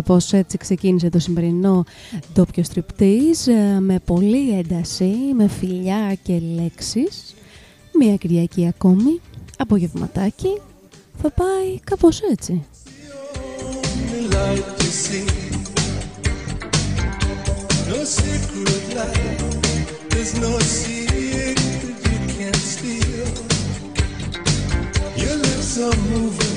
κάπως έτσι ξεκίνησε το σημερινό ντόπιο στριπτής ε, με πολλή ένταση, με φιλιά και λέξεις. Μία Κυριακή ακόμη, απογευματάκι, θα πάει κάπως έτσι. I'll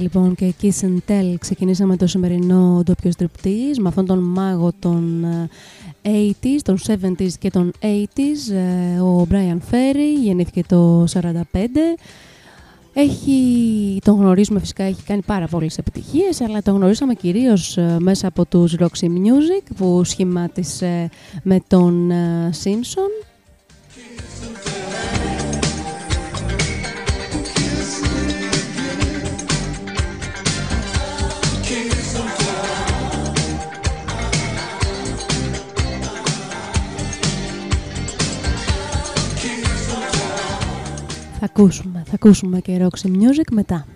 λοιπόν και Kiss and Tell ξεκινήσαμε το σημερινό ντόπιο στριπτής με αυτόν τον μάγο των 80s, ε, των 70s και των 80s. Ε, ο Brian Ferry γεννήθηκε το 45. Έχει, τον γνωρίζουμε φυσικά, έχει κάνει πάρα πολλές επιτυχίες, αλλά τον γνωρίσαμε κυρίως ε, μέσα από τους Roxy Music που σχημάτισε με τον Simpson Θα ακούσουμε, θα ακούσουμε και Roxy Music μετά.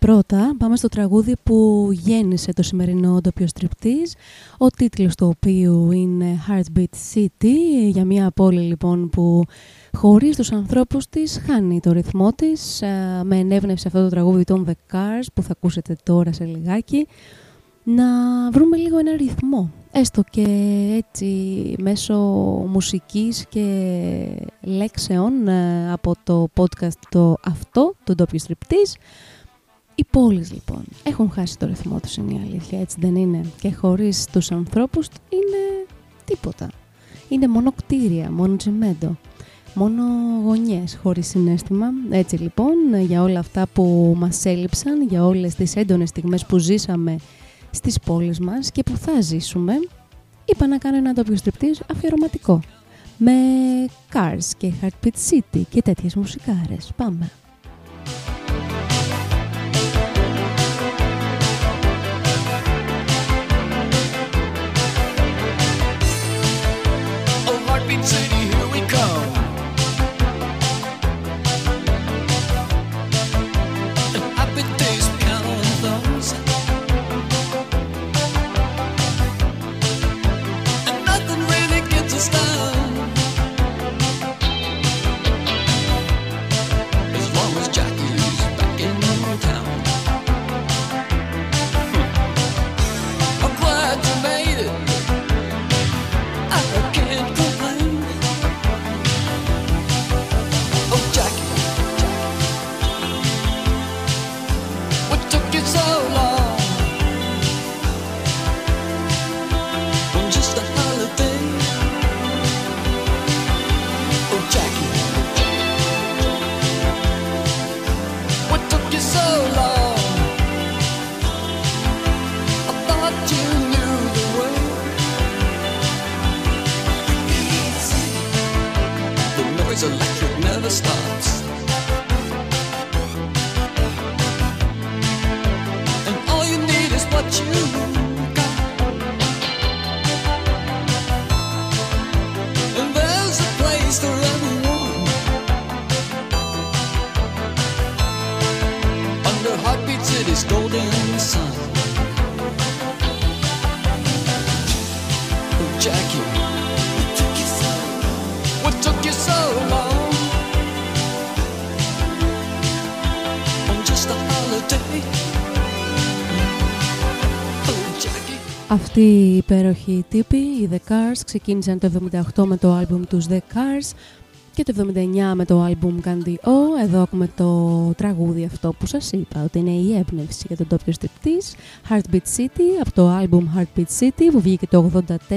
Πρώτα πάμε στο τραγούδι που γέννησε το σημερινό ντόπιο στριπτής, ο τίτλος του οποίου είναι Heartbeat City, για μια πόλη λοιπόν που χωρίς τους ανθρώπους της χάνει το ρυθμό της, με ενέβνευσε αυτό το τραγούδι των The Cars που θα ακούσετε τώρα σε λιγάκι, να βρούμε λίγο ένα ρυθμό, έστω και έτσι μέσω μουσικής και λέξεων από το podcast το αυτό, το ντόπιο στριπτής, οι πόλεις λοιπόν έχουν χάσει το ρυθμό τους είναι η αλήθεια, έτσι δεν είναι; Και χωρίς τους ανθρώπους είναι τίποτα. Είναι μόνο κτίρια, μόνο τσιμέντο, μόνο γωνιές χωρίς συνέστημα. Έτσι λοιπόν για όλα αυτά που μας έλειψαν, για όλες τις έντονες στιγμές που ζήσαμε στις πόλεις μας και που θα ζήσουμε, είπα να κάνω ένα τοπιο αφιερωματικό με Cars και Heartbeat City και τέτοιες μουσικάρες. Πάμε! Αυτοί οι υπέροχοι τύποι, οι The Cars, ξεκίνησαν το 78 με το άλμπουμ τους The Cars και το 79 με το άλμπουμ Candy O. Εδώ έχουμε το τραγούδι αυτό που σας είπα ότι είναι η έμπνευση για τον τόπιο στριπτής Heartbeat City από το άλμπουμ Heartbeat City που βγήκε το 84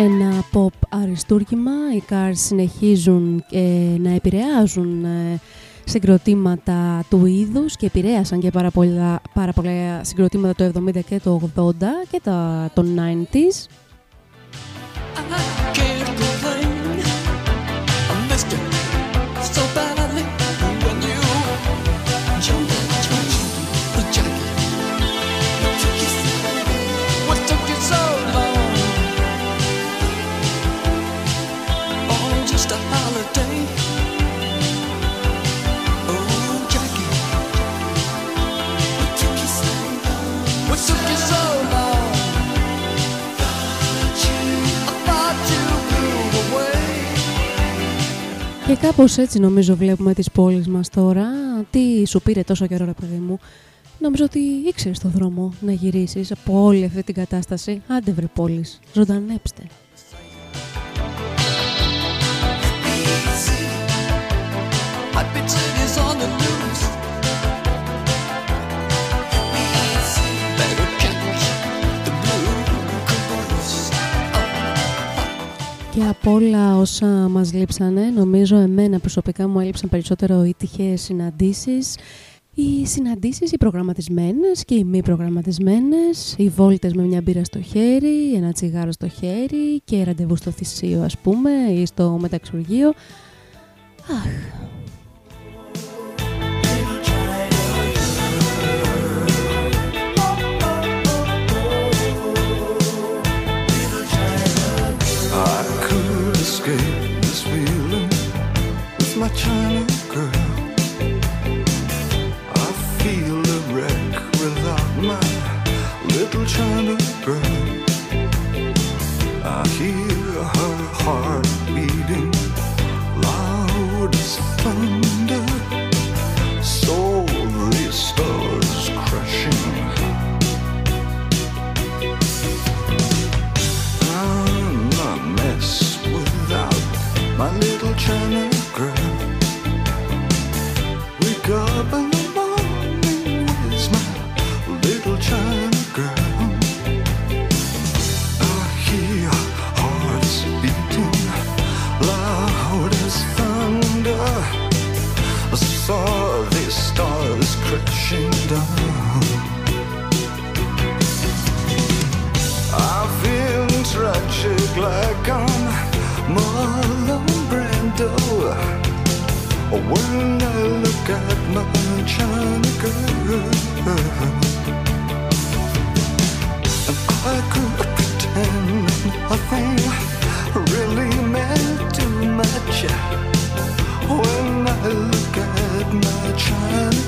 ένα pop αριστούργημα. Οι Cars συνεχίζουν ε, να επηρεάζουν ε, συγκροτήματα του είδους και επηρέασαν και πάρα πολλά, πάρα πολλά συγκροτήματα το 70 και το 80 και τα, των 90s. Και κάπως έτσι νομίζω βλέπουμε τις πόλεις μας τώρα. Τι σου πήρε τόσο καιρό ρε παιδί μου. Νομίζω ότι ήξερες το δρόμο να γυρίσεις από όλη αυτή την κατάσταση. Άντε βρε πόλεις, ζωντανέψτε. Και από όλα όσα μας λείψανε, νομίζω εμένα προσωπικά μου έλειψαν περισσότερο οι τυχαίες συναντήσεις, οι συναντήσεις οι προγραμματισμένες και οι μη προγραμματισμένες, οι βόλτες με μια μπύρα στο χέρι, ένα τσιγάρο στο χέρι και ραντεβού στο θυσίο ας πούμε ή στο μεταξουργείο. Αχ, escape this feeling with my China girl. I feel a wreck without my little China girl. I hear her heart beating loud as thunder. Thunder. saw the stars crashing down. I feel tragic like I'm Marlon Brando. When I look at my China girl,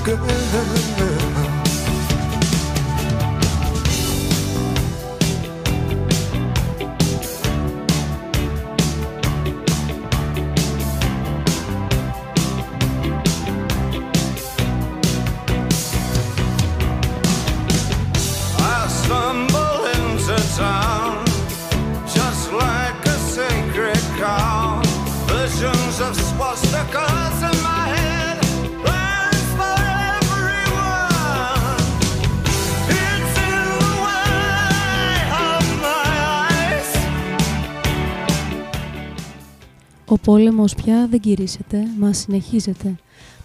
girl. Πόλεμος πια δεν κηρύσσεται, μας συνεχίζεται.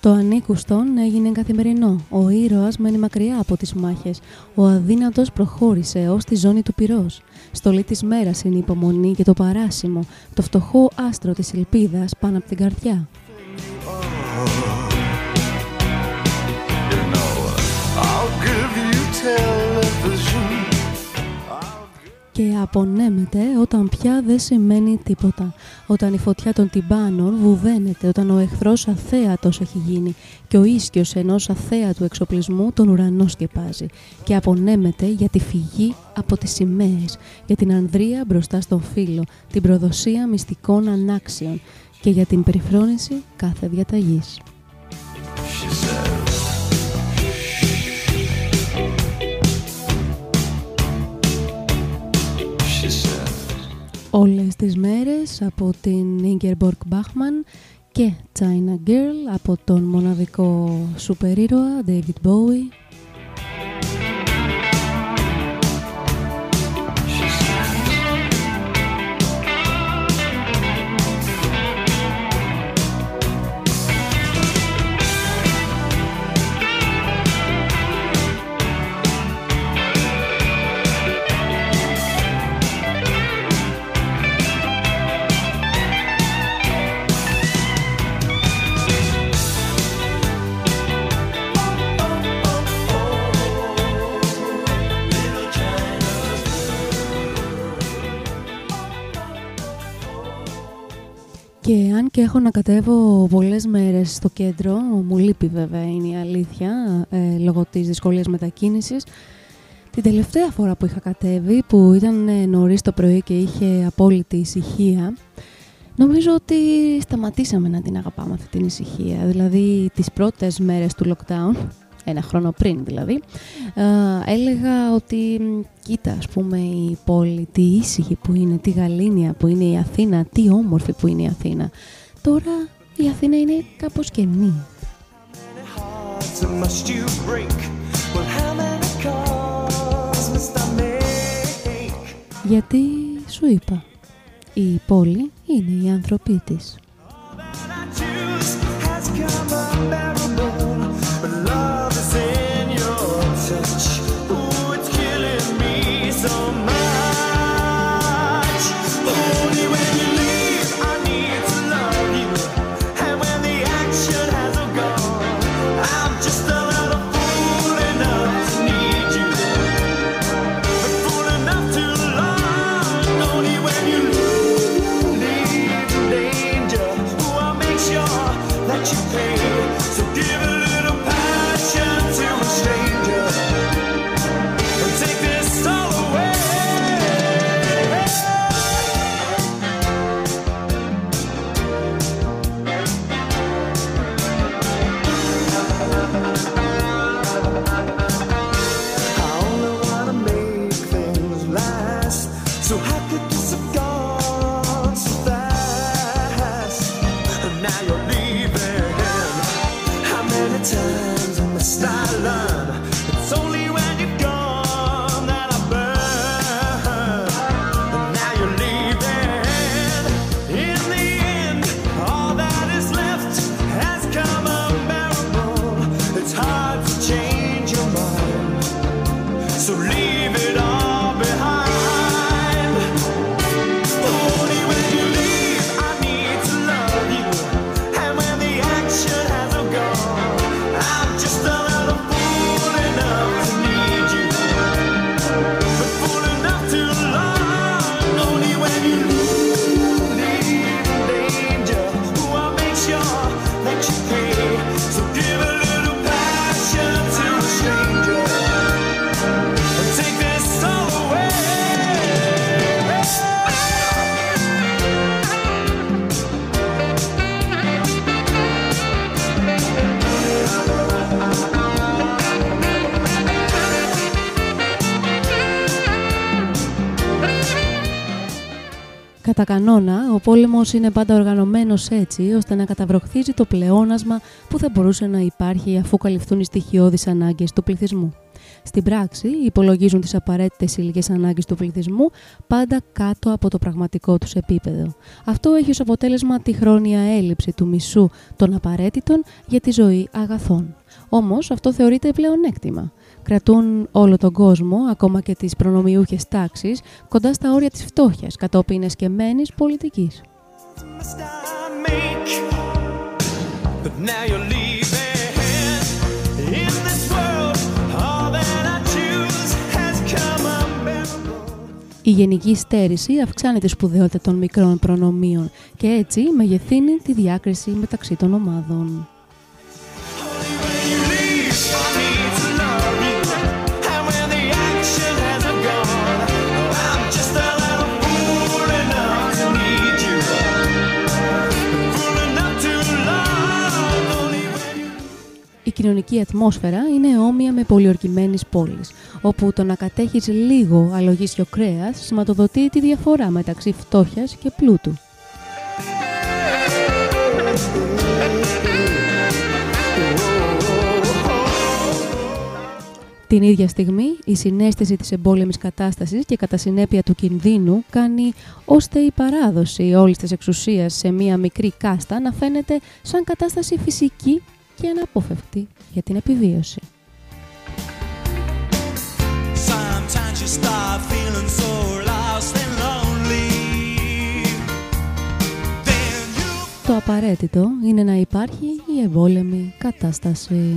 Το ανήκουστον έγινε καθημερινό. Ο ήρωας μένει μακριά από τις μάχες. Ο αδύνατος προχώρησε ως τη ζώνη του πυρός. Στολή της μέρας είναι η υπομονή και το παράσημο, το φτωχό άστρο της ελπίδας πάνω από την καρδιά. You know, Και απονέμεται όταν πια δεν σημαίνει τίποτα. Όταν η φωτιά των τυμπάνων βουδένεται, όταν ο εχθρός αθέατος έχει γίνει και ο ίσκιος ενός αθέατου εξοπλισμού τον ουρανό σκεπάζει και απονέμεται για τη φυγή από τις σημαίες, για την ανδρεία μπροστά στον φύλλο, την προδοσία μυστικών ανάξεων και για την περιφρόνηση κάθε διαταγής. She says, Όλες τις μέρες από την Ingeborg Bachmann και China Girl από τον μοναδικό σούπερ ήρωα David Bowie Και αν και έχω να κατέβω πολλές μέρες στο κέντρο, μου λείπει βέβαια είναι η αλήθεια, ε, λόγω της δυσκολίας μετακίνησης, την τελευταία φορά που είχα κατέβει, που ήταν ε, νωρίς το πρωί και είχε απόλυτη ησυχία, νομίζω ότι σταματήσαμε να την αγαπάμε αυτή την ησυχία. Δηλαδή τις πρώτες μέρες του lockdown, ένα χρόνο πριν δηλαδή, ε, έλεγα ότι μ, κοίτα ας πούμε η πόλη, τι ήσυχη που είναι, τι γαλήνια που είναι η Αθήνα, τι όμορφη που είναι η Αθήνα. Τώρα η Αθήνα είναι κάπως κενή. hearts must you break? Well, how many cars must I make? Γιατί σου είπα, η πόλη είναι οι άνθρωποι της. Κατά κανόνα, ο πόλεμος είναι πάντα οργανωμένος έτσι, ώστε να καταβροχθίζει το πλεόνασμα που θα μπορούσε να υπάρχει αφού καλυφθούν οι στοιχειώδεις ανάγκες του πληθυσμού. Στην πράξη, υπολογίζουν τις απαραίτητες υλικές ανάγκες του πληθυσμού πάντα κάτω από το πραγματικό τους επίπεδο. Αυτό έχει ως αποτέλεσμα τη χρόνια έλλειψη του μισού των απαραίτητων για τη ζωή αγαθών. Όμως αυτό θεωρείται πλεονέκτημα. Κρατούν όλο τον κόσμο, ακόμα και τις προνομιούχες τάξεις, κοντά στα όρια της φτώχειας, κατόπιν εσκεμμένης πολιτικής. must I make? But now you're leaving. In this world, all that I choose has come unbearable. Η γενική στέρηση αυξάνει τη σπουδαιότητα των μικρών προνομίων και έτσι μεγεθύνει τη διάκριση μεταξύ των ομάδων. Η κοινωνική ατμόσφαιρα είναι όμοια με πολιορκημένης πόλης, όπου το να κατέχεις λίγο αλογίσιο κρέας σηματοδοτεί τη διαφορά μεταξύ φτώχειας και πλούτου. Την ίδια στιγμή, η συνέστηση της εμπόλεμης κατάστασης και κατά συνέπεια του κινδύνου κάνει ώστε η παράδοση όλης της εξουσίας σε μία μικρή κάστα να φαίνεται σαν κατάσταση φυσική και αναπόφευκτη για την επιβίωση. Sometimes you start feeling so lost and lonely. Then you Το απαραίτητο είναι να υπάρχει η εμπόλεμη κατάσταση.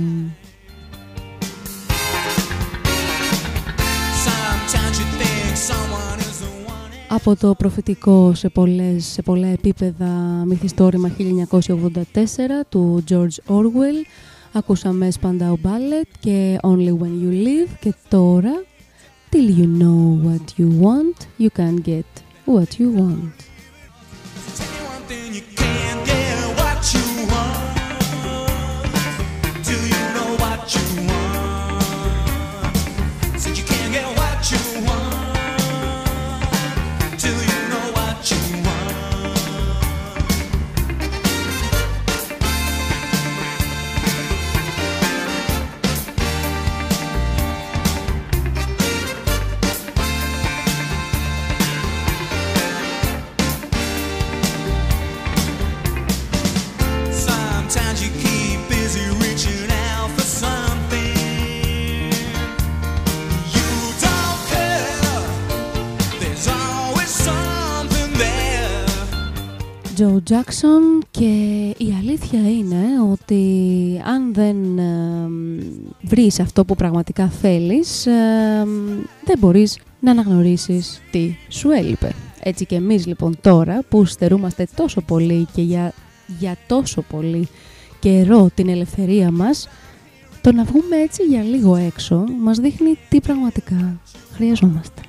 Από το προφητικό σε, πολλές, σε πολλά επίπεδα μυθιστόρημα 1984 του George Orwell ακούσαμε Spandau Ballet και Only When You Live και τώρα Till you know what you want, you can get what you want. Joe Jackson και η αλήθεια είναι ότι αν δεν ε, βρεις αυτό που πραγματικά θέλεις ε, δεν μπορείς να αναγνωρίσεις τι σου έλειπε. Έτσι και εμείς λοιπόν τώρα που στερούμαστε τόσο πολύ και για, για τόσο πολύ καιρό την ελευθερία μας το να βγούμε έτσι για λίγο έξω μας δείχνει τι πραγματικά χρειαζόμαστε.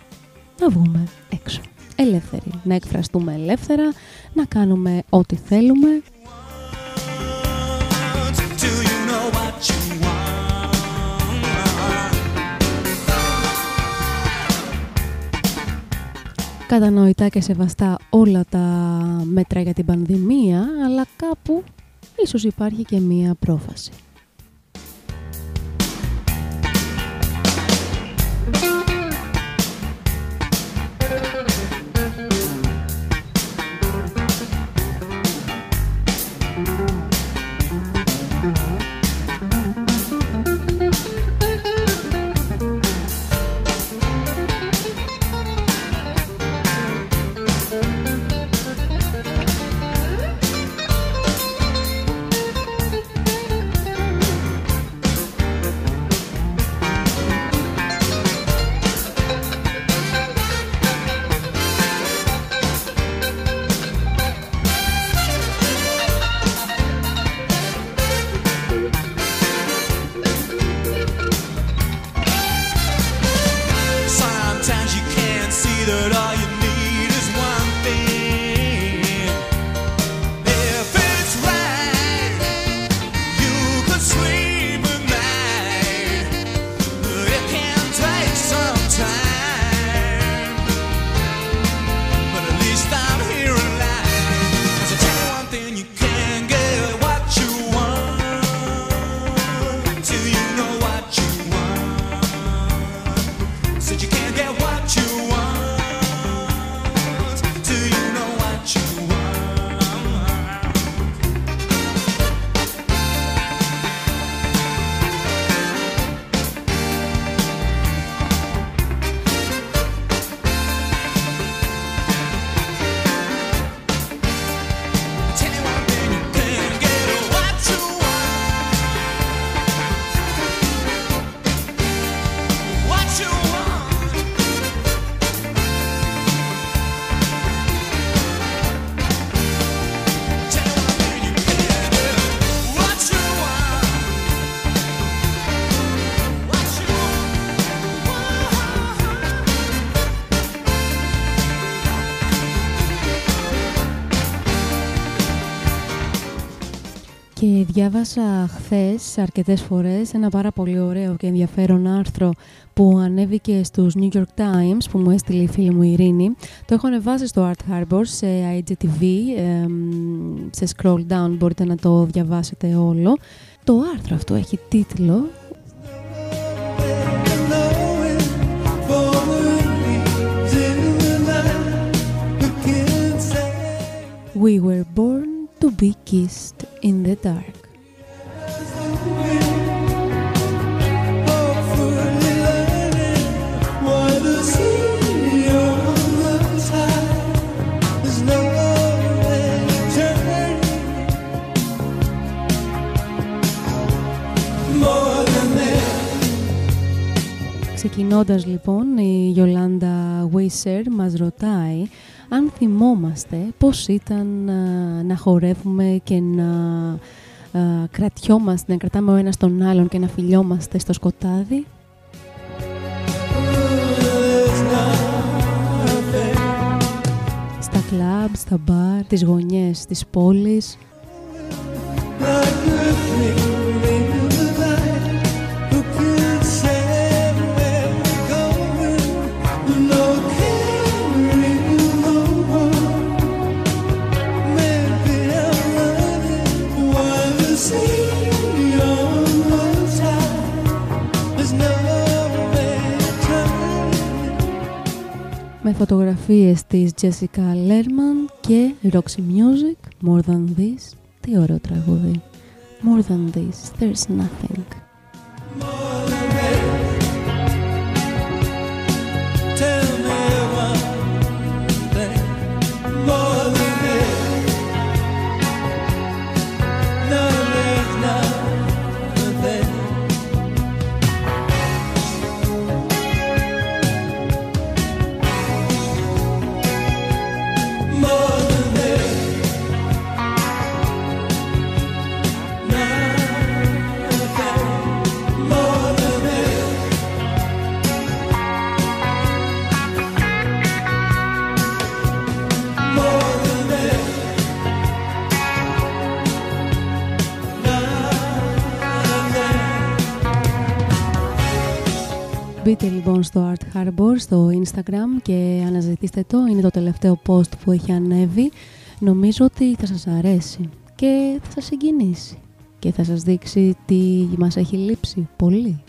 Να βγούμε έξω. Ελεύθεροι. Να εκφραστούμε ελεύθερα, να κάνουμε ό,τι θέλουμε Till you know what you want; κατανοητά και σεβαστά όλα τα μέτρα για την πανδημία, αλλά κάπου ίσως υπάρχει και μία πρόφαση. Διάβασα χθες αρκετές φορές ένα πάρα πολύ ωραίο και ενδιαφέρον άρθρο που ανέβηκε στους New York Times που μου έστειλε η φίλη μου η Ειρήνη. Το έχω ανεβάσει στο Art Harbor σε IGTV, σε scroll down μπορείτε να το διαβάσετε όλο. Το άρθρο αυτό έχει τίτλο We were born to be kissed in the dark. Ξεκινώντας λοιπόν η Γιολάντα Βίσερ μας ρωτάει αν θυμόμαστε πώς ήταν α, να χορεύουμε και να α, κρατιόμαστε, να κρατάμε ο ένας τον άλλον και να φιλιόμαστε στο σκοτάδι. Στα κλαμπ, στα μπαρ, τις γωνιές της πόλης. Φωτογραφίες της Jessica Lerman και Roxy Music, More Than This, τι ωραίο τραγούδι. More Than This, There's Nothing. Μπείτε λοιπόν στο Art Harbor, στο Instagram και αναζητήστε το. Είναι το τελευταίο post που έχει ανέβει. Νομίζω ότι θα σας αρέσει και θα σας συγκινήσει και θα σας δείξει τι μας έχει λείψει πολύ.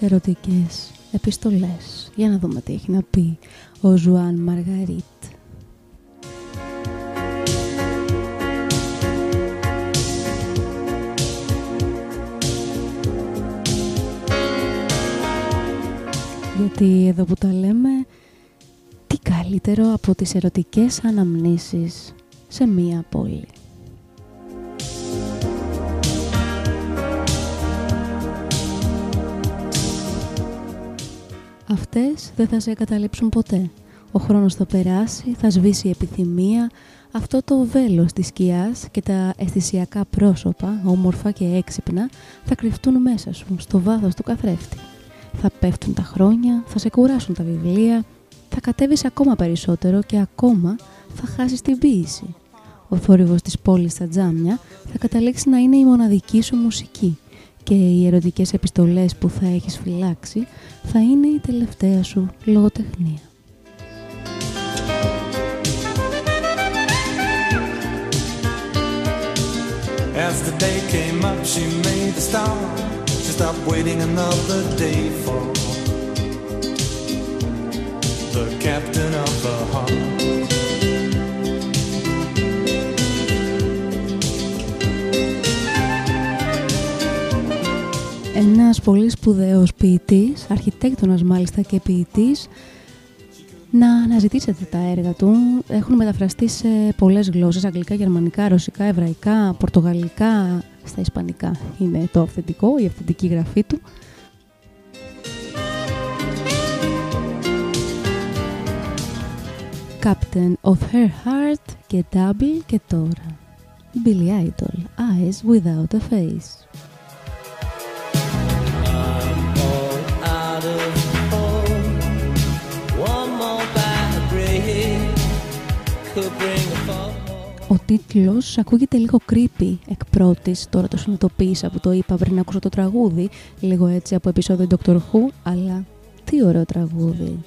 Ερωτικές επιστολές. Για να δούμε τι έχει να πει ο Ζουάν Μαργαρίτ. Γιατί εδώ που τα λέμε, τι καλύτερο από τις ερωτικές αναμνήσεις σε μία πόλη. Αυτές δεν θα σε εγκαταλείψουν ποτέ. Ο χρόνος θα περάσει, θα σβήσει η επιθυμία, αυτό το βέλος της σκιάς και τα αισθησιακά πρόσωπα, όμορφα και έξυπνα, θα κρυφτούν μέσα σου, στο βάθος του καθρέφτη. Θα πέφτουν τα χρόνια, θα σε κουράσουν τα βιβλία, θα κατέβεις ακόμα περισσότερο και ακόμα θα χάσεις την ποίηση. Ο θόρυβος της πόλης στα τζάμια θα καταλήξει να είναι η μοναδική σου μουσική και οι ερωτικές επιστολές που θα έχεις φυλάξει θα είναι η τελευταία σου λογοτεχνία. As the day came up, she made a start. She stopped waiting another day for the captain of the Ένας πολύ σπουδαίος ποιητής, αρχιτέκτονας μάλιστα και ποιητής, να αναζητήσετε τα έργα του. Έχουν μεταφραστεί σε πολλές γλώσσες, αγγλικά, γερμανικά, ρωσικά, εβραϊκά, πορτογαλικά, στα ισπανικά είναι το αυθεντικό, η αυθεντική γραφή του. Captain of Her Heart και Double και τώρα. Billy Idol, Eyes Without a Face. Ο τίτλος ακούγεται λίγο creepy εκ πρώτης, τώρα το συνειδητοποίησα που το είπα πριν ακούσω το τραγούδι, λίγο έτσι από επεισόδιο Doctor Who, αλλά τι ωραίο τραγούδι.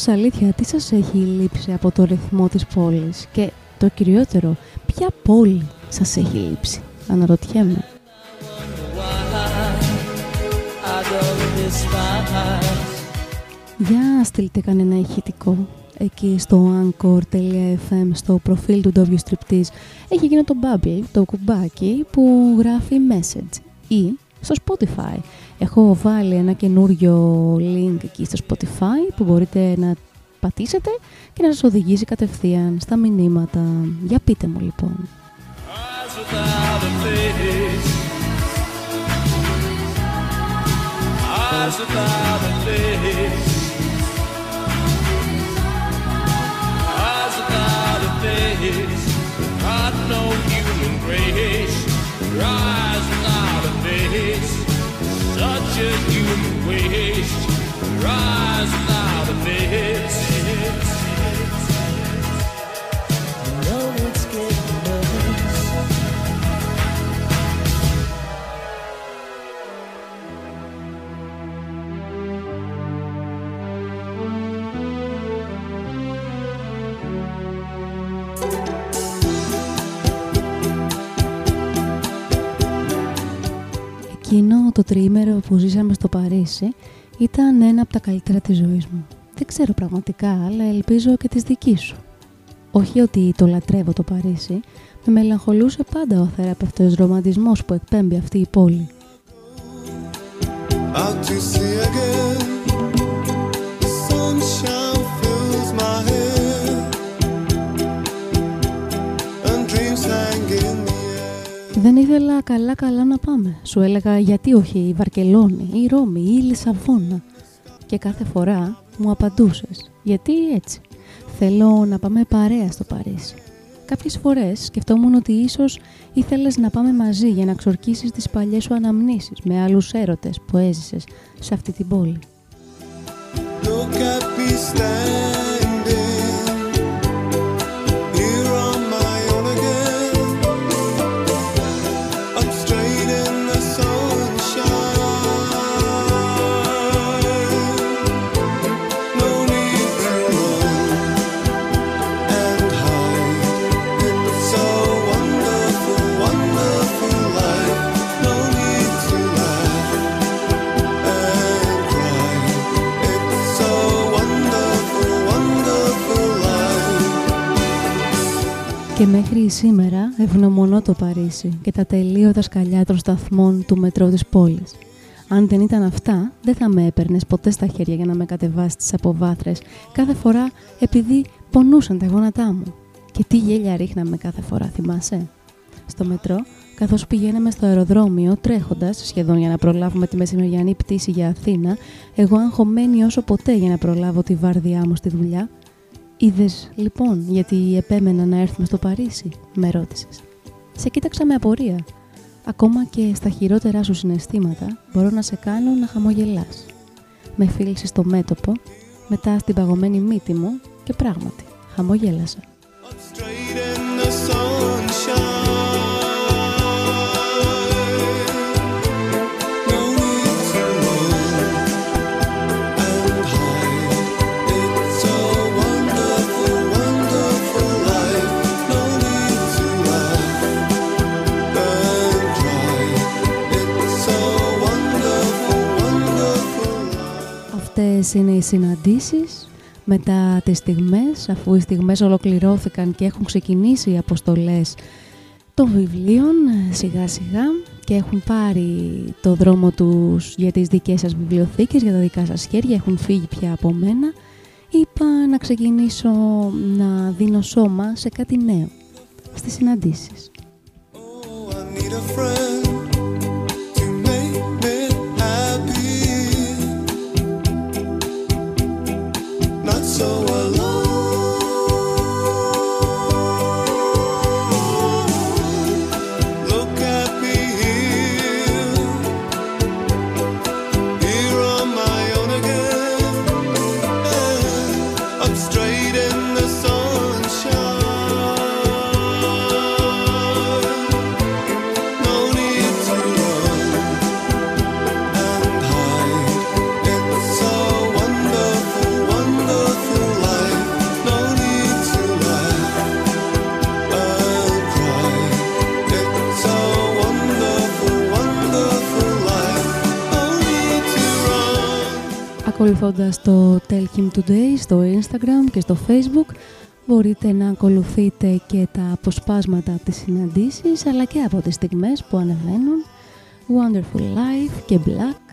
Εσάς αλήθεια τι σας έχει λείψει από το ρυθμό της πόλης; Και το κυριότερο, ποια πόλη σας έχει λείψει, αναρωτιέμαι. I don't despise. Για στείλτε κανένα ηχητικό εκεί στο anchor.fm στο προφίλ του W Striptease έχει εκείνο το bubble, το κουμπάκι που γράφει message ή στο Spotify. Έχω βάλει ένα καινούριο link εκεί στο Spotify που μπορείτε να πατήσετε και να σας οδηγήσει κατευθείαν στα μηνύματα. Για πείτε μου λοιπόν. Eyes without a face. Such a human waste. Eyes without a face. Το τριήμερο που ζήσαμε στο Παρίσι ήταν ένα από τα καλύτερα της ζωής μου. Δεν ξέρω πραγματικά, αλλά ελπίζω και της δικής σου. Όχι ότι το λατρεύω το Παρίσι, με μελαγχολούσε πάντα ο θεραπευτός ρομαντισμός που εκπέμπει αυτή η πόλη. out to Δεν ήθελα καλά καλά να πάμε. Σου έλεγα γιατί όχι η Βαρκελόνη, η Ρώμη ή η Λισαβόνα. Και κάθε φορά μου απαντούσες. Γιατί έτσι. Θέλω να πάμε παρέα στο Παρίσι. Κάποιες φορές σκεφτόμουν ότι ίσως ήθελες να πάμε μαζί για να ξορκίσεις τις παλιές σου αναμνήσεις με άλλους έρωτες που έζησες σε αυτή την πόλη. Look at Και μέχρι σήμερα ευγνωμονώ το Παρίσι και τα τελείωτα σκαλιά των σταθμών του μετρό της πόλης. Αν δεν ήταν αυτά, δεν θα με έπαιρνες ποτέ στα χέρια για να με κατεβάσεις τις αποβάθρες κάθε φορά επειδή πονούσαν τα γόνατά μου. Και τι γέλια ρίχναμε κάθε φορά, θυμάσαι; Στο μετρό, καθώς πηγαίναμε στο αεροδρόμιο τρέχοντας σχεδόν για να προλάβουμε τη μεσημεριανή πτήση για Αθήνα, εγώ αγχωμένη όσο ποτέ για να προλάβω τη βάρδιά μου στη δουλειά, Είδες λοιπόν γιατί επέμενα να έρθουμε στο Παρίσι, με ρώτησες. Σε κοίταξα με απορία. Ακόμα και στα χειρότερά σου συναισθήματα μπορώ να σε κάνω να χαμογελάς. Με φίλησες στο μέτωπο, μετά στην παγωμένη μύτη μου και πράγματι χαμογέλασα. Συναντήσεις μετά τις στιγμές, αφού οι στιγμές ολοκληρώθηκαν και έχουν ξεκινήσει οι αποστολές των βιβλίων ε, σιγά σιγά και έχουν πάρει το δρόμο τους για τις δικές σας βιβλιοθήκες, για τα δικά σας χέρια, έχουν φύγει πια από μένα. Είπα να ξεκινήσω να δίνω σώμα σε κάτι νέο, στις συναντήσεις. Oh, I need a so alone. ακολουθώντας το Tell Him Today στο Instagram και στο Facebook μπορείτε να ακολουθείτε και τα αποσπάσματα από τις αλλά και από τις στιγμές που ανεβαίνουν. Wonderful Life και Black.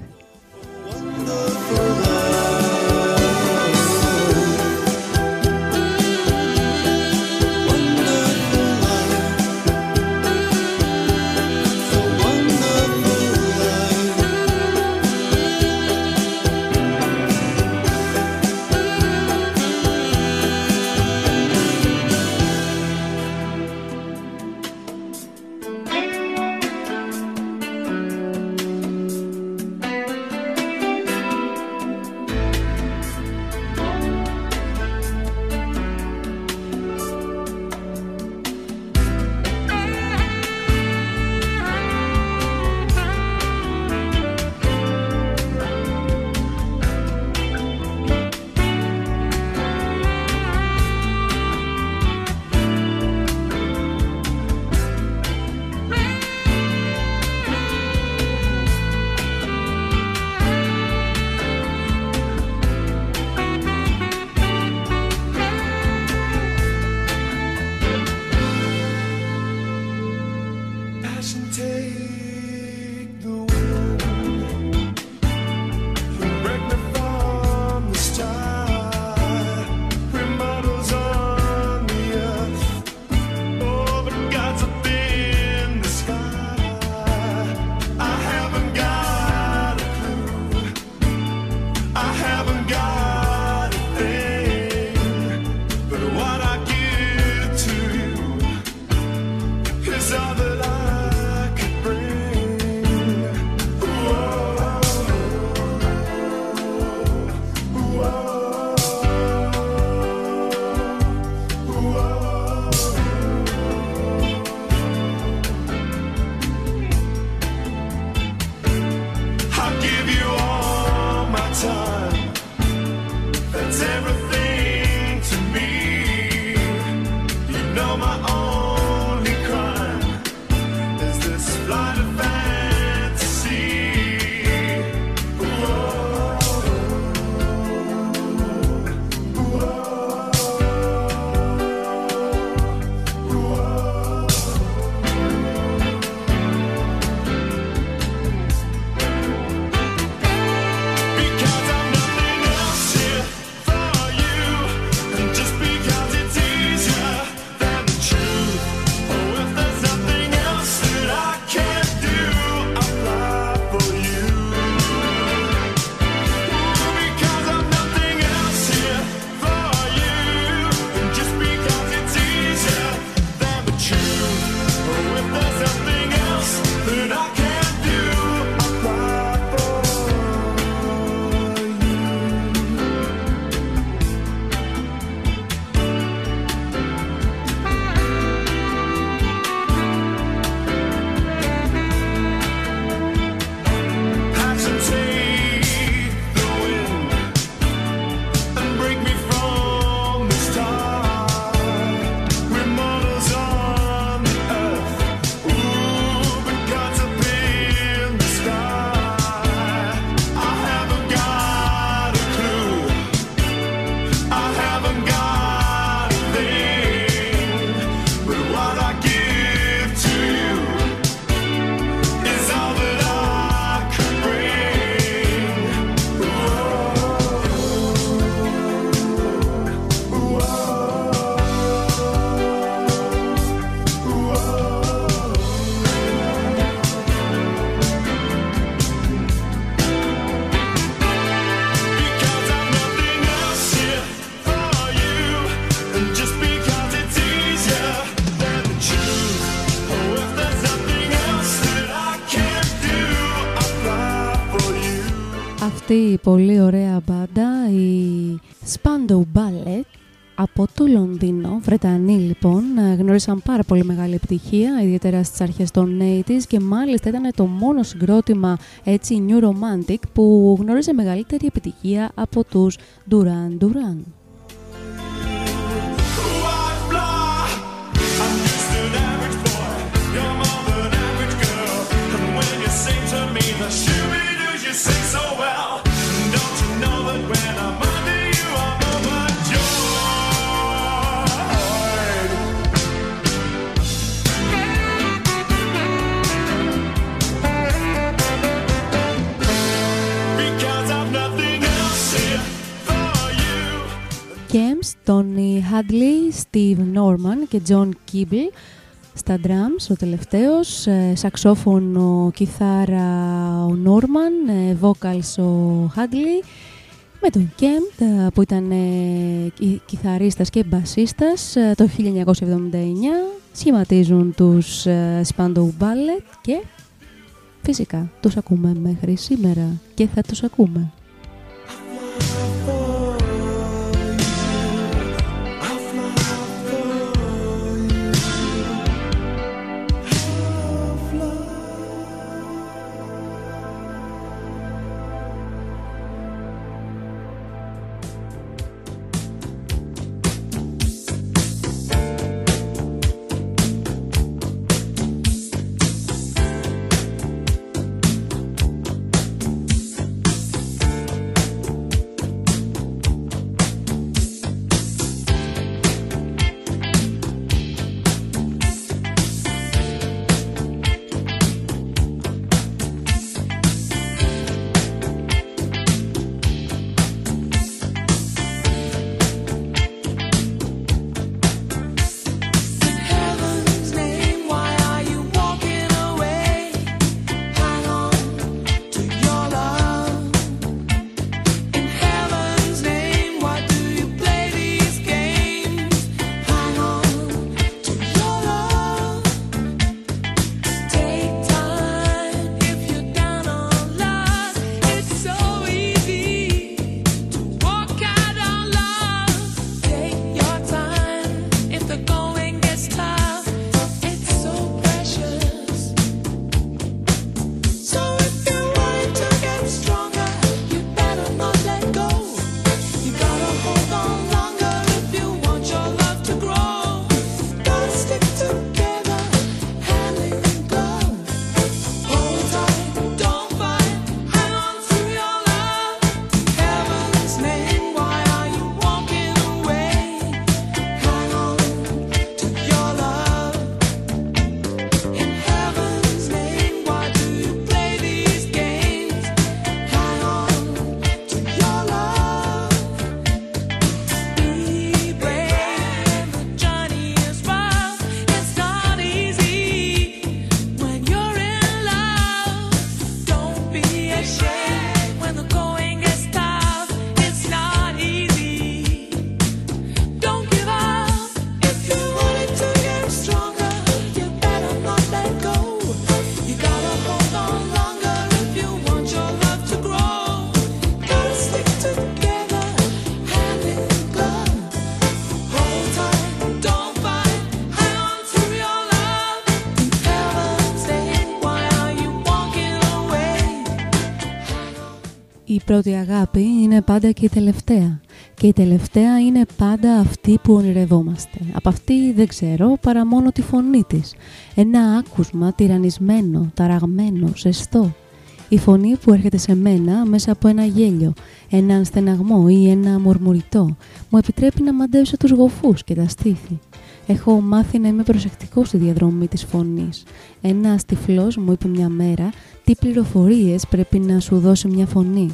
γνώρισαν πάρα πολύ μεγάλη επιτυχία, ιδιαίτερα στις αρχές των 80's και μάλιστα ήταν το μόνο συγκρότημα έτσι New Romantic που γνώριζε μεγαλύτερη επιτυχία από τους Duran Duran. Gems, Tony Hadley, Steve Norman και John Kibble. Στα drums ο τελευταίος, ε, σαξόφωνο, κιθάρα ο Norman, ε, vocals ο Hadley, με τον Kemp ε, που ήταν ε, κυ- κιθαρίστας και μπασίστας ε, το 1979 σχηματίζουν τους ε, Spandau Ballet και φυσικά τους ακούμε μέχρι σήμερα και θα τους ακούμε. Πρώτη αγάπη είναι πάντα και η τελευταία. Και η τελευταία είναι πάντα αυτή που ονειρευόμαστε. Από αυτή δεν ξέρω παρά μόνο τη φωνή της. Ένα άκουσμα τυραννισμένο, ταραγμένο, ζεστό. Η φωνή που έρχεται σε μένα μέσα από ένα γέλιο, έναν στεναγμό ή ένα μουρμουριτό. Μου επιτρέπει να μαντέψω τους γοφούς και τα στήθη. Έχω μάθει να είμαι προσεκτικό στη διαδρομή της φωνής. Ένας τυφλός μου είπε μια μέρα τι πληροφορίες πρέπει να σου δώσει μια φωνή;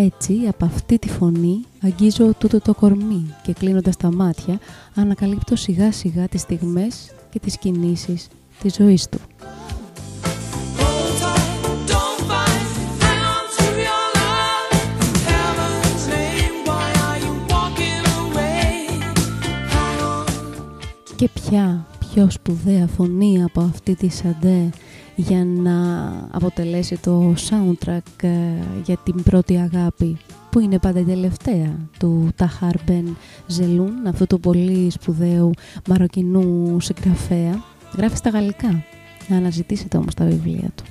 Έτσι, από αυτή τη φωνή αγγίζω τούτο το κορμί και κλείνοντας τα μάτια ανακαλύπτω σιγά σιγά τις στιγμές και τις κινήσεις της ζωής του. Hold tight, don't fight, hang on to your love. Heaven's name, why are you walking away? Hang on. Και ποια πιο σπουδαία φωνή από αυτή τη Σαντέ για να αποτελέσει το soundtrack ε, για την πρώτη αγάπη που είναι πάντα η τελευταία του Ταχάρ Μπεν Ζελούν, αυτού του πολύ σπουδαίου μαροκινού συγγραφέα. Γράφει στα γαλλικά. Να αναζητήσετε όμως τα βιβλία του.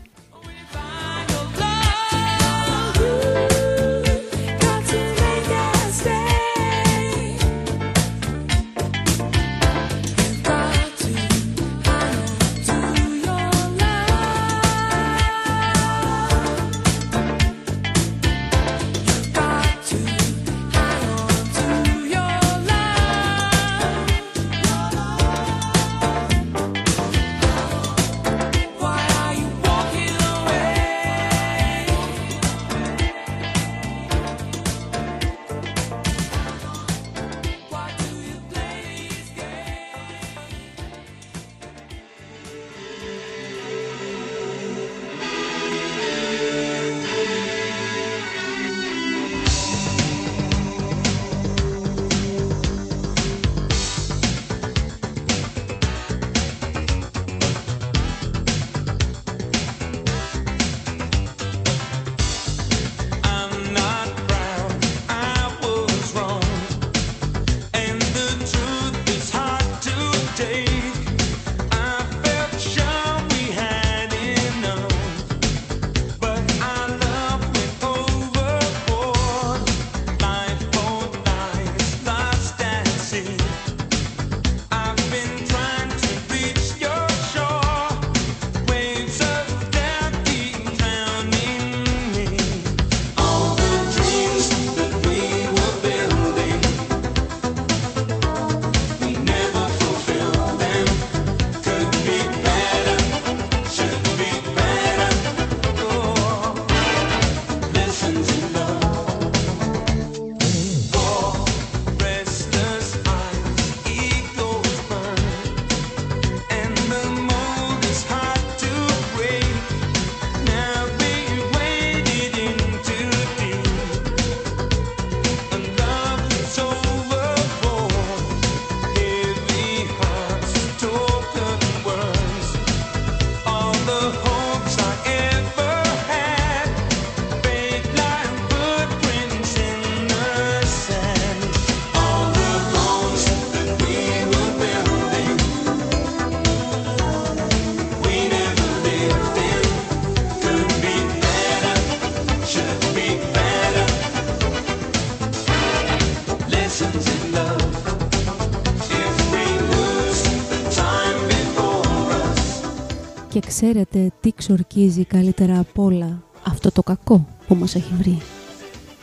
Ξέρετε τι ξορκίζει καλύτερα απ' όλα αυτό το κακό που μας έχει βρει.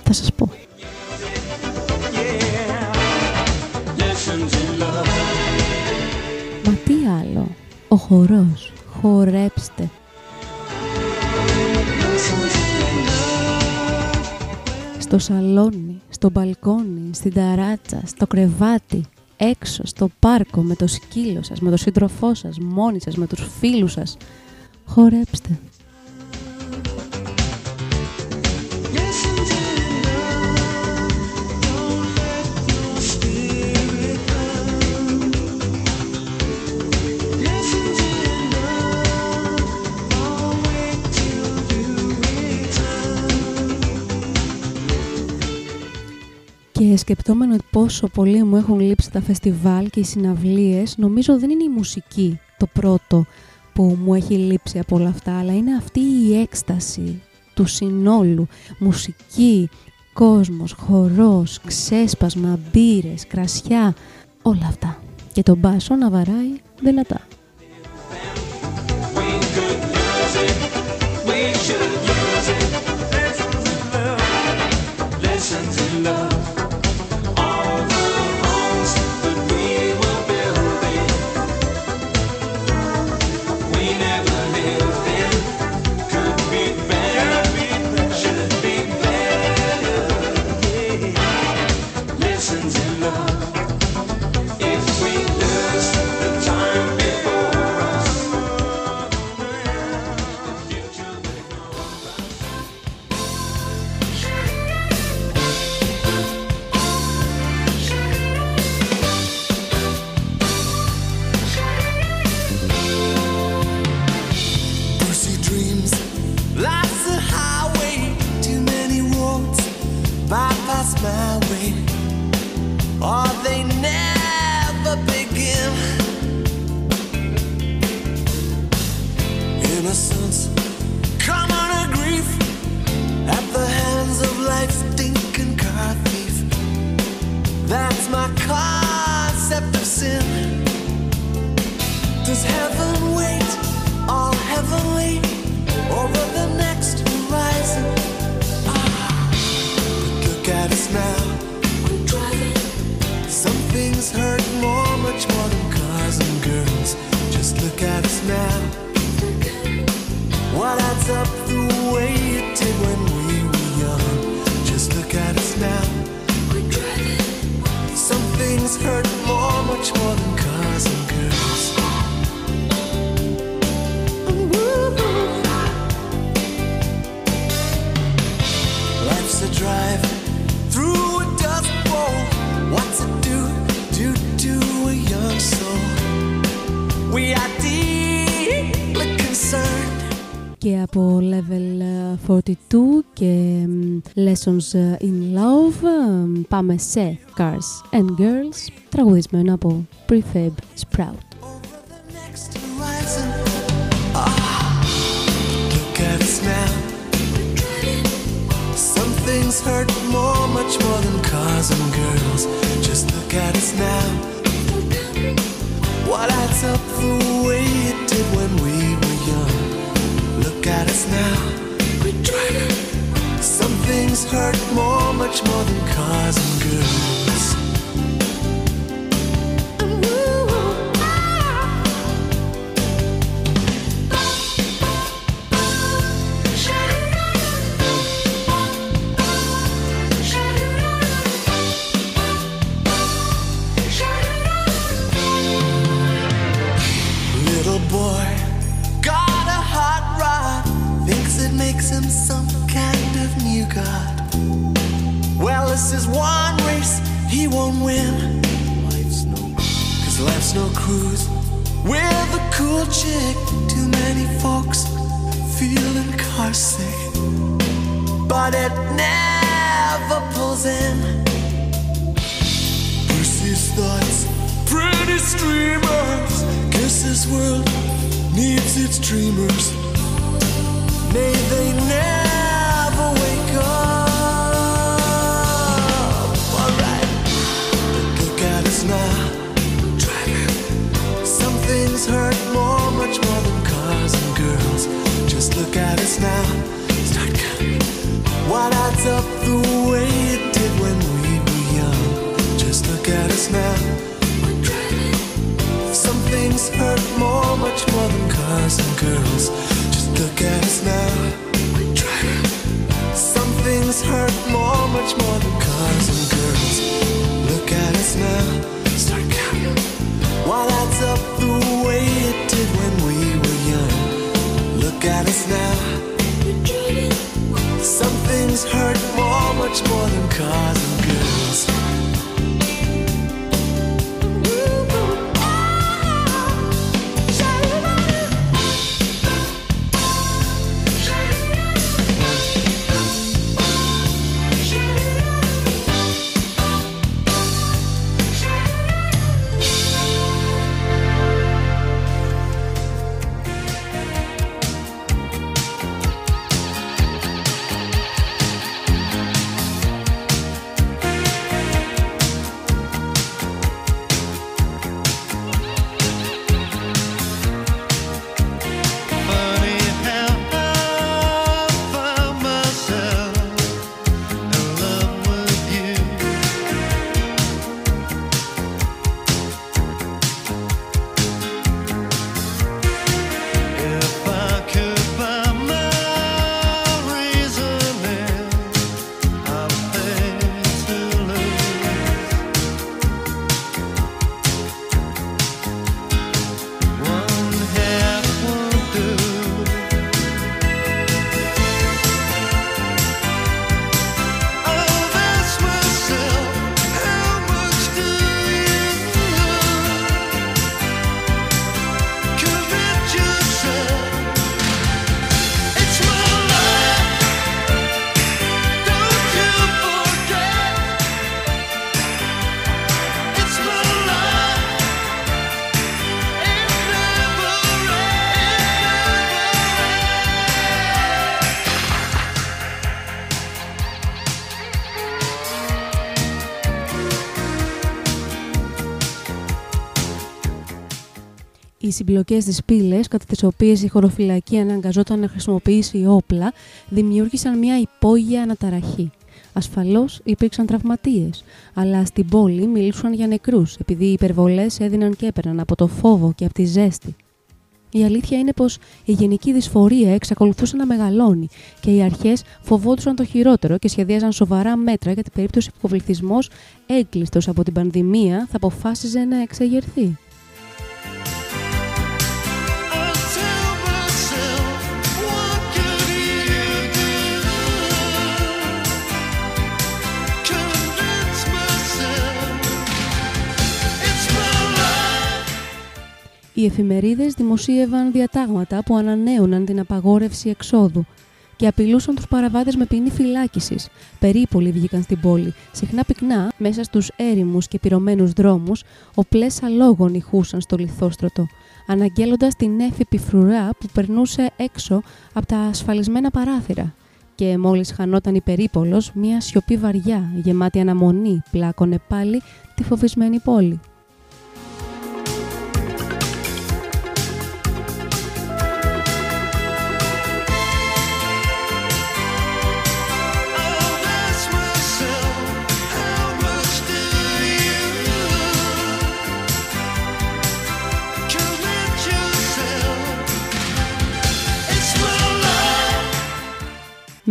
Θα σας πω. Μα τι άλλο, ο χορός, χορέψτε. Στο σαλόνι, στο μπαλκόνι, στην ταράτσα, στο κρεβάτι, έξω, στο πάρκο, με το σκύλο σας, με το σύντροφό σας, μόνοι σας, με τους φίλους σας. Χορέψτε. Και σκεπτόμενο πόσο πολύ μου έχουν λείψει τα φεστιβάλ και οι συναυλίες, νομίζω δεν είναι η μουσική το πρώτο που μου έχει λείψει από όλα αυτά, αλλά είναι αυτή η έκσταση του συνόλου, μουσική, κόσμος, χορός, ξέσπασμα, μπύρες, κρασιά, όλα αυτά. Και τον μπάσο να βαράει δυνατά. Pussy 42 και μ, Lessons ε, in Love ε, πάμε σε Cars and Girls τραγουδισμένο από Prefab Sprout. over the next horizon. Ah, look at us now. Some things hurt more, much more than cars and girls. Just look at us now. What adds up the way it did when we were young? Look at us now. Things hurt more, much more than cars and girls. Little boy got a hot rod, thinks it makes him some of new god. Well, this is one race he won't win. Life's no, cause life's no cruise. With a cool chick, too many folks feeling car sick. But it never pulls in. Bruce's thoughts, pretty streamers. Guess this world needs its dreamers. May they never Hurt more, much more than cars and girls. Just look at us now. Start counting. Why lights up the way it did when we were young? Just look at us now. Some things hurt more, much more than cars and girls. Just look at us now. Some things hurt more, much more than cars and girls. Things hurt more, much more than cars συμπλοκές της πύλες, κατά τις οποίες η χωροφυλακή αναγκαζόταν να χρησιμοποιήσει όπλα, δημιούργησαν μια υπόγεια αναταραχή. Ασφαλώς υπήρξαν τραυματίες, αλλά στην πόλη μιλούσαν για νεκρούς, επειδή οι υπερβολές έδιναν και έπαιρναν από το φόβο και από τη ζέστη. Η αλήθεια είναι πως η γενική δυσφορία εξακολουθούσε να μεγαλώνει και οι αρχές φοβόντουσαν το χειρότερο και σχεδίαζαν σοβαρά μέτρα για την περίπτωση που ο πληθυσμός, έγκλειστος από την πανδημία, θα αποφάσιζε να εξεγερθεί. Οι εφημερίδες δημοσίευαν διατάγματα που ανανέωναν την απαγόρευση εξόδου και απειλούσαν τους παραβάτες με ποινή φυλάκισης. Περίπολοι βγήκαν στην πόλη, συχνά πυκνά, μέσα στους έρημους και πυρωμένους δρόμους, οπλές αλόγων ηχούσαν στο λιθόστρωτο, αναγγέλλοντας την έφυπη φρουρά που περνούσε έξω από τα ασφαλισμένα παράθυρα. Και μόλις χανόταν η περίπολος, μία σιωπή βαριά, γεμάτη αναμονή, πλάκωνε πάλι τη φοβισμένη πόλη.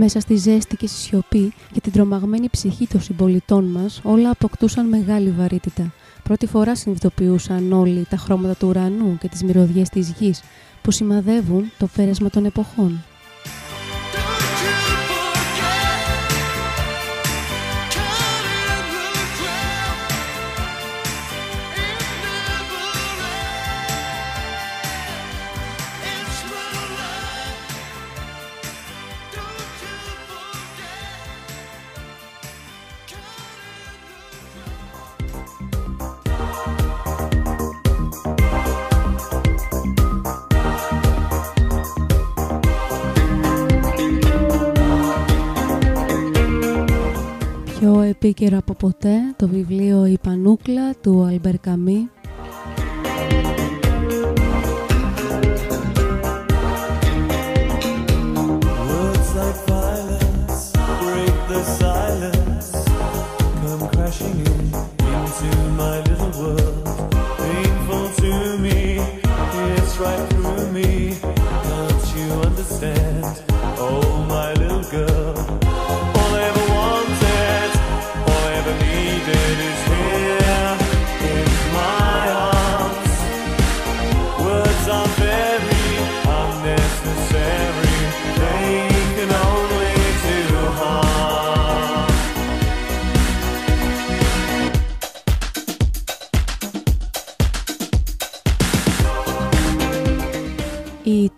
Μέσα στη ζέστη και στη σιωπή και την τρομαγμένη ψυχή των συμπολιτών μας, όλα αποκτούσαν μεγάλη βαρύτητα. Πρώτη φορά συνειδητοποιούσαν όλοι τα χρώματα του ουρανού και τις μυρωδιές της γης που σημαδεύουν το πέρασμα των εποχών. Πιο επίκαιρο από ποτέ το βιβλίο «Η Πανούκλα» του Αλμπερ Καμί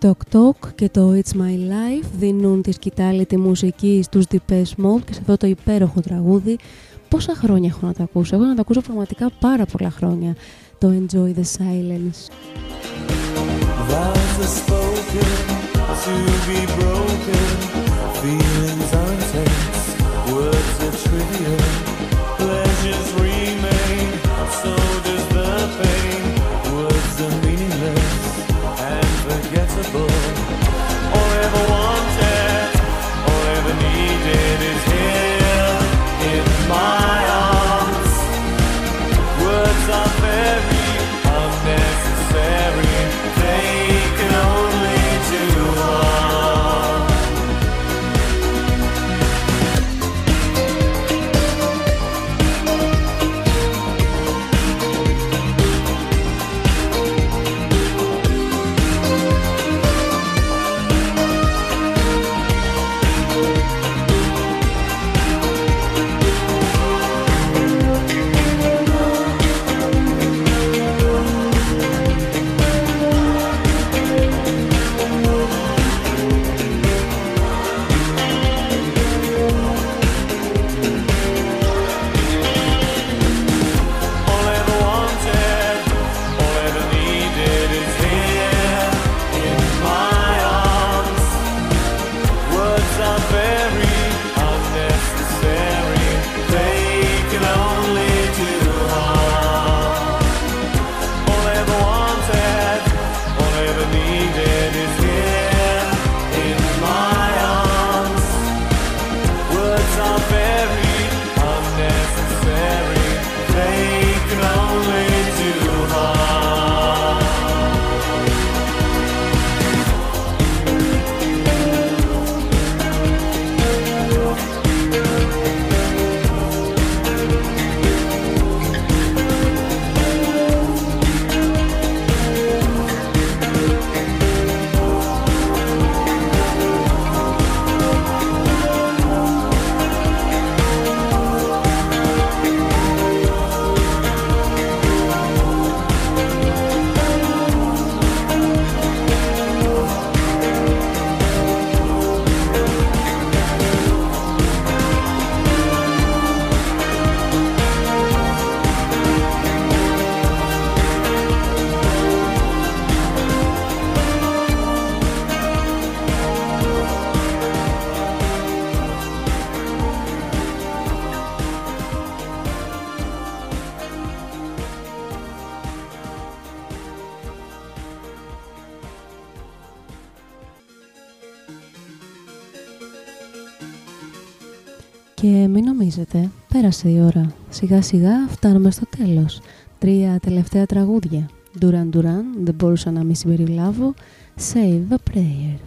Talk Talk και το It's My Life δίνουν τη σκητάλη τη μουσική στους Depeche Mode και σε αυτό το υπέροχο τραγούδι. Πόσα χρόνια έχω να τα ακούσω, έχω να τα ακούσω πραγματικά πάρα πολλά χρόνια. Το Enjoy the Silence. Πέρασε η ώρα. Σιγά σιγά φτάνουμε στο τέλος. Τρία τελευταία τραγούδια. Duran Duran, δεν μπορούσα να μη συμπεριλάβω. Save a prayer.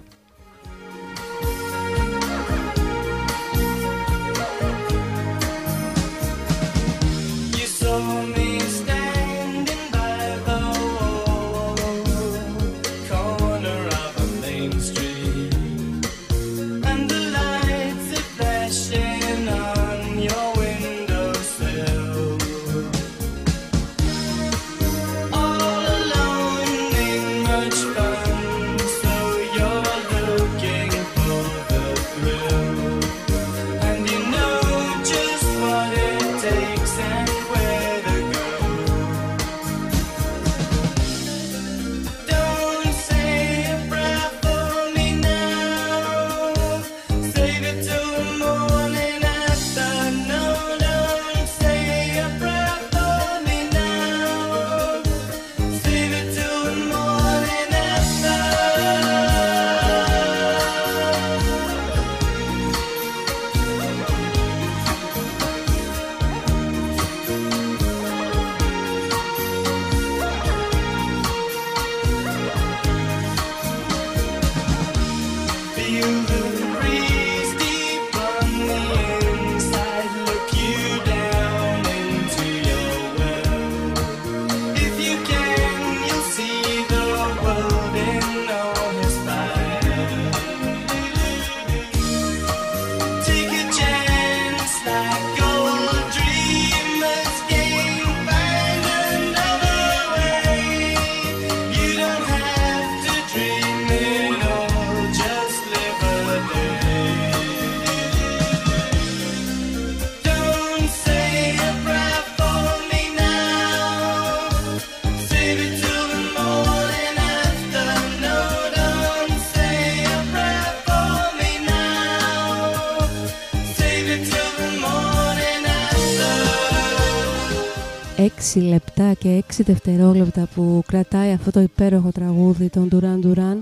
Δευτερόλεπτα που κρατάει αυτό το υπέροχο τραγούδι των Duran Duran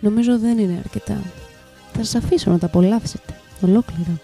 νομίζω δεν είναι αρκετά. Θα σας αφήσω να τα απολαύσετε ολόκληρα.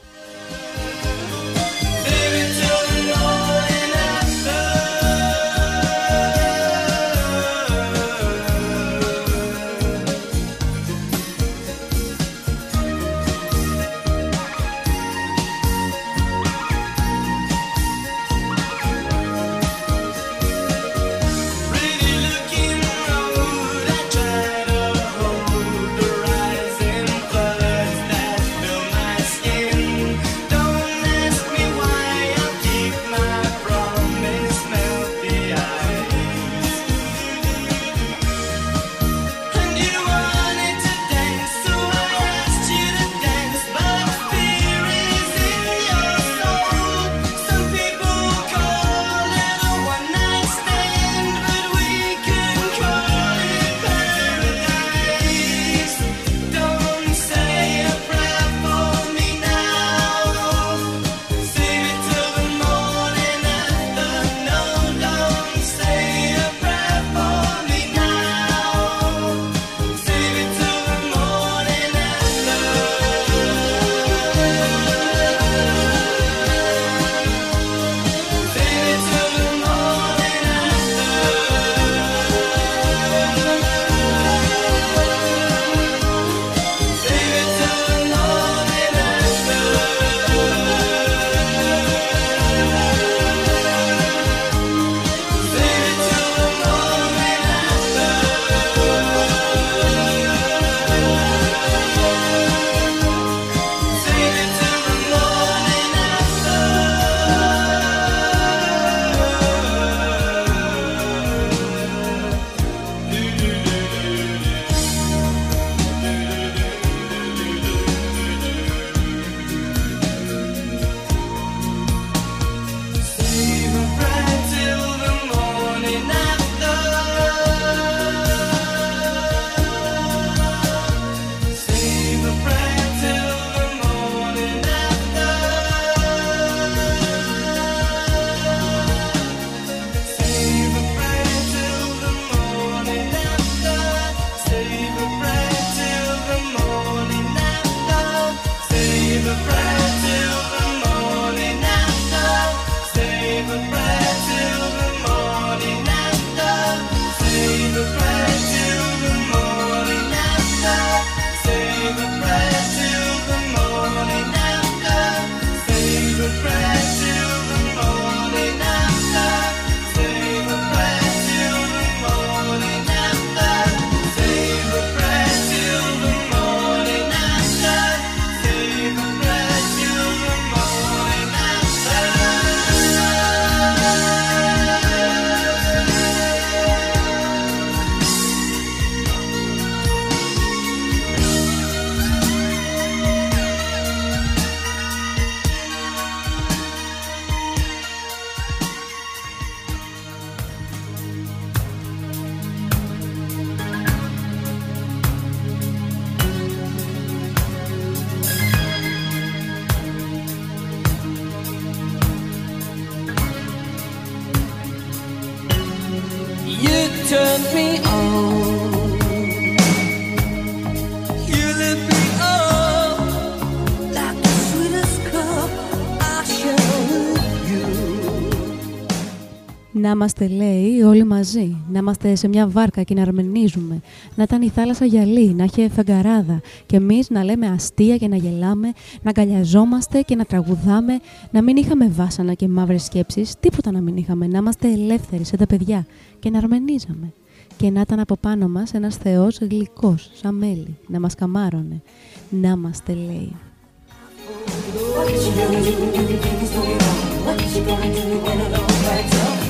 Να είμαστε, λέει, όλοι μαζί. Να είμαστε σε μια βάρκα και να αρμενίζουμε. Να ήταν η θάλασσα γυαλί, να έχει φεγγαράδα. Και εμείς να λέμε αστεία και να γελάμε, να αγκαλιαζόμαστε και να τραγουδάμε. Να μην είχαμε βάσανα και μαύρες σκέψεις. Τίποτα να μην είχαμε. Να είμαστε ελεύθεροι σαν τα παιδιά. Και να αρμενίζαμε. Και να ήταν από πάνω μας ένας Θεός γλυκός, σαν μέλι. Να μας καμάρωνε. Να είμαστε, λέει.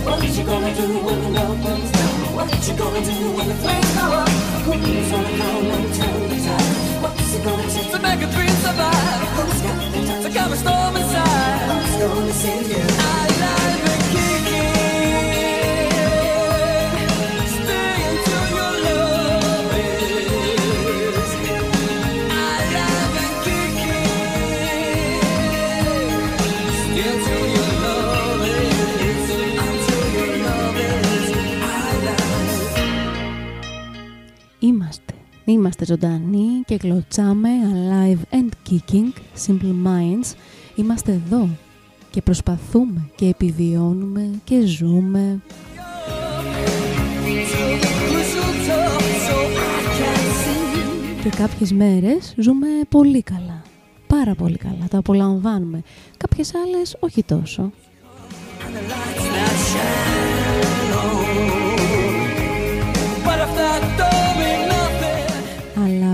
What is you gonna do when the love comes down? What is you gonna do when the flames go up? Who's gonna come and tell the time? What's it gonna take to make a dream survive? Who's got the time to calm a storm inside? Who's gonna save you? I Είμαστε ζωντανοί και κλωτσάμε alive and kicking, simple minds. Είμαστε εδώ και προσπαθούμε και επιβιώνουμε και ζούμε. Και κάποιες μέρες ζούμε πολύ καλά. Πάρα πολύ καλά. Τα απολαμβάνουμε. Κάποιες άλλες όχι τόσο.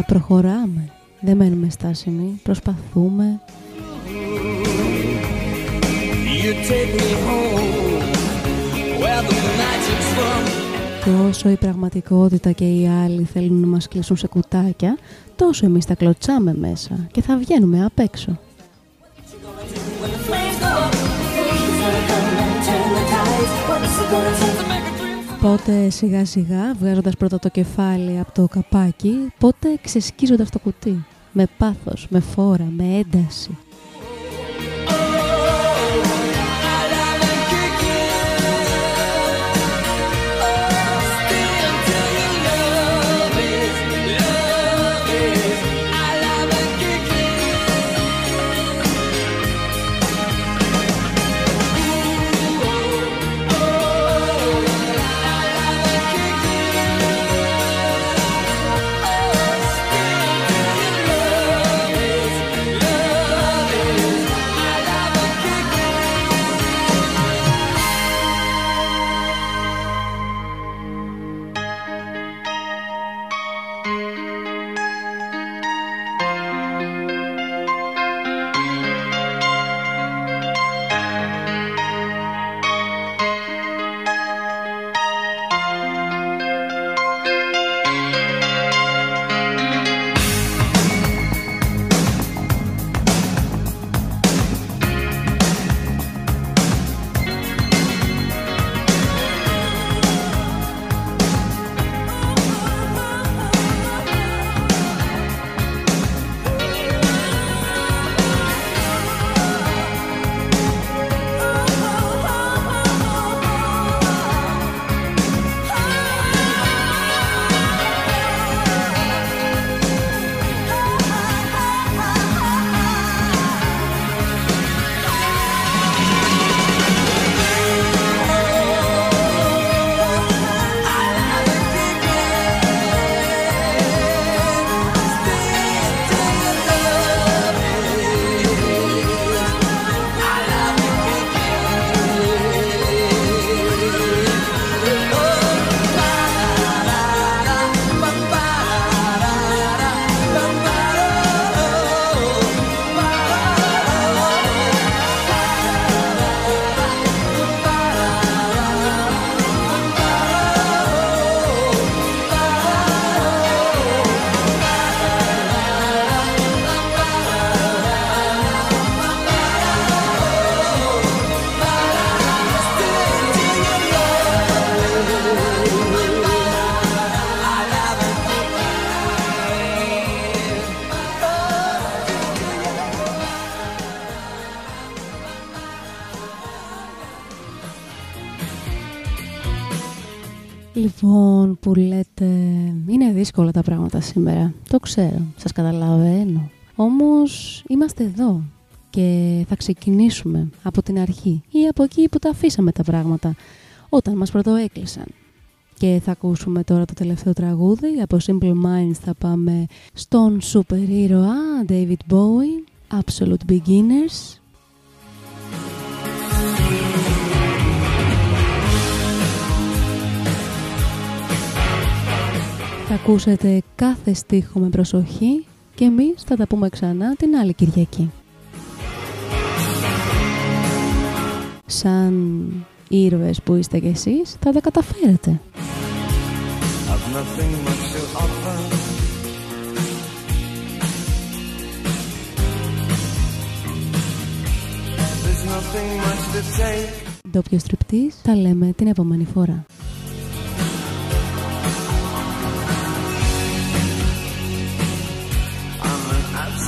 Αλλά προχωράμε. Δεν μένουμε στάσιμοι. Προσπαθούμε. Και όσο η πραγματικότητα και οι άλλοι θέλουν να μας κλείσουν σε κουτάκια, τόσο εμείς τα κλωτσάμε μέσα και θα βγαίνουμε απ' έξω. Πότε σιγά σιγά βγάζοντας πρώτα το κεφάλι από το καπάκι, πότε ξεσκίζοντας το κουτί. Με πάθος, με φόρα, με ένταση. Δύσκολα τα πράγματα σήμερα. Το ξέρω, σας καταλαβαίνω. Όμως είμαστε εδώ και θα ξεκινήσουμε από την αρχή ή από εκεί που τα αφήσαμε τα πράγματα, όταν μας πρωτοέκλεισαν. Και θα ακούσουμε τώρα το τελευταίο τραγούδι, από Simple Minds θα πάμε στον σούπερ ήρωα David Bowie, Absolute Beginners. Θα ακούσετε κάθε στίχο με προσοχή και εμείς θα τα πούμε ξανά την άλλη Κυριακή. Σαν ήρωες που είστε κι εσείς θα τα καταφέρετε. I've nothing much to offer. There's nothing much to take. Ντόπιο στριπτής, τα λέμε την επόμενη φορά.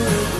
world.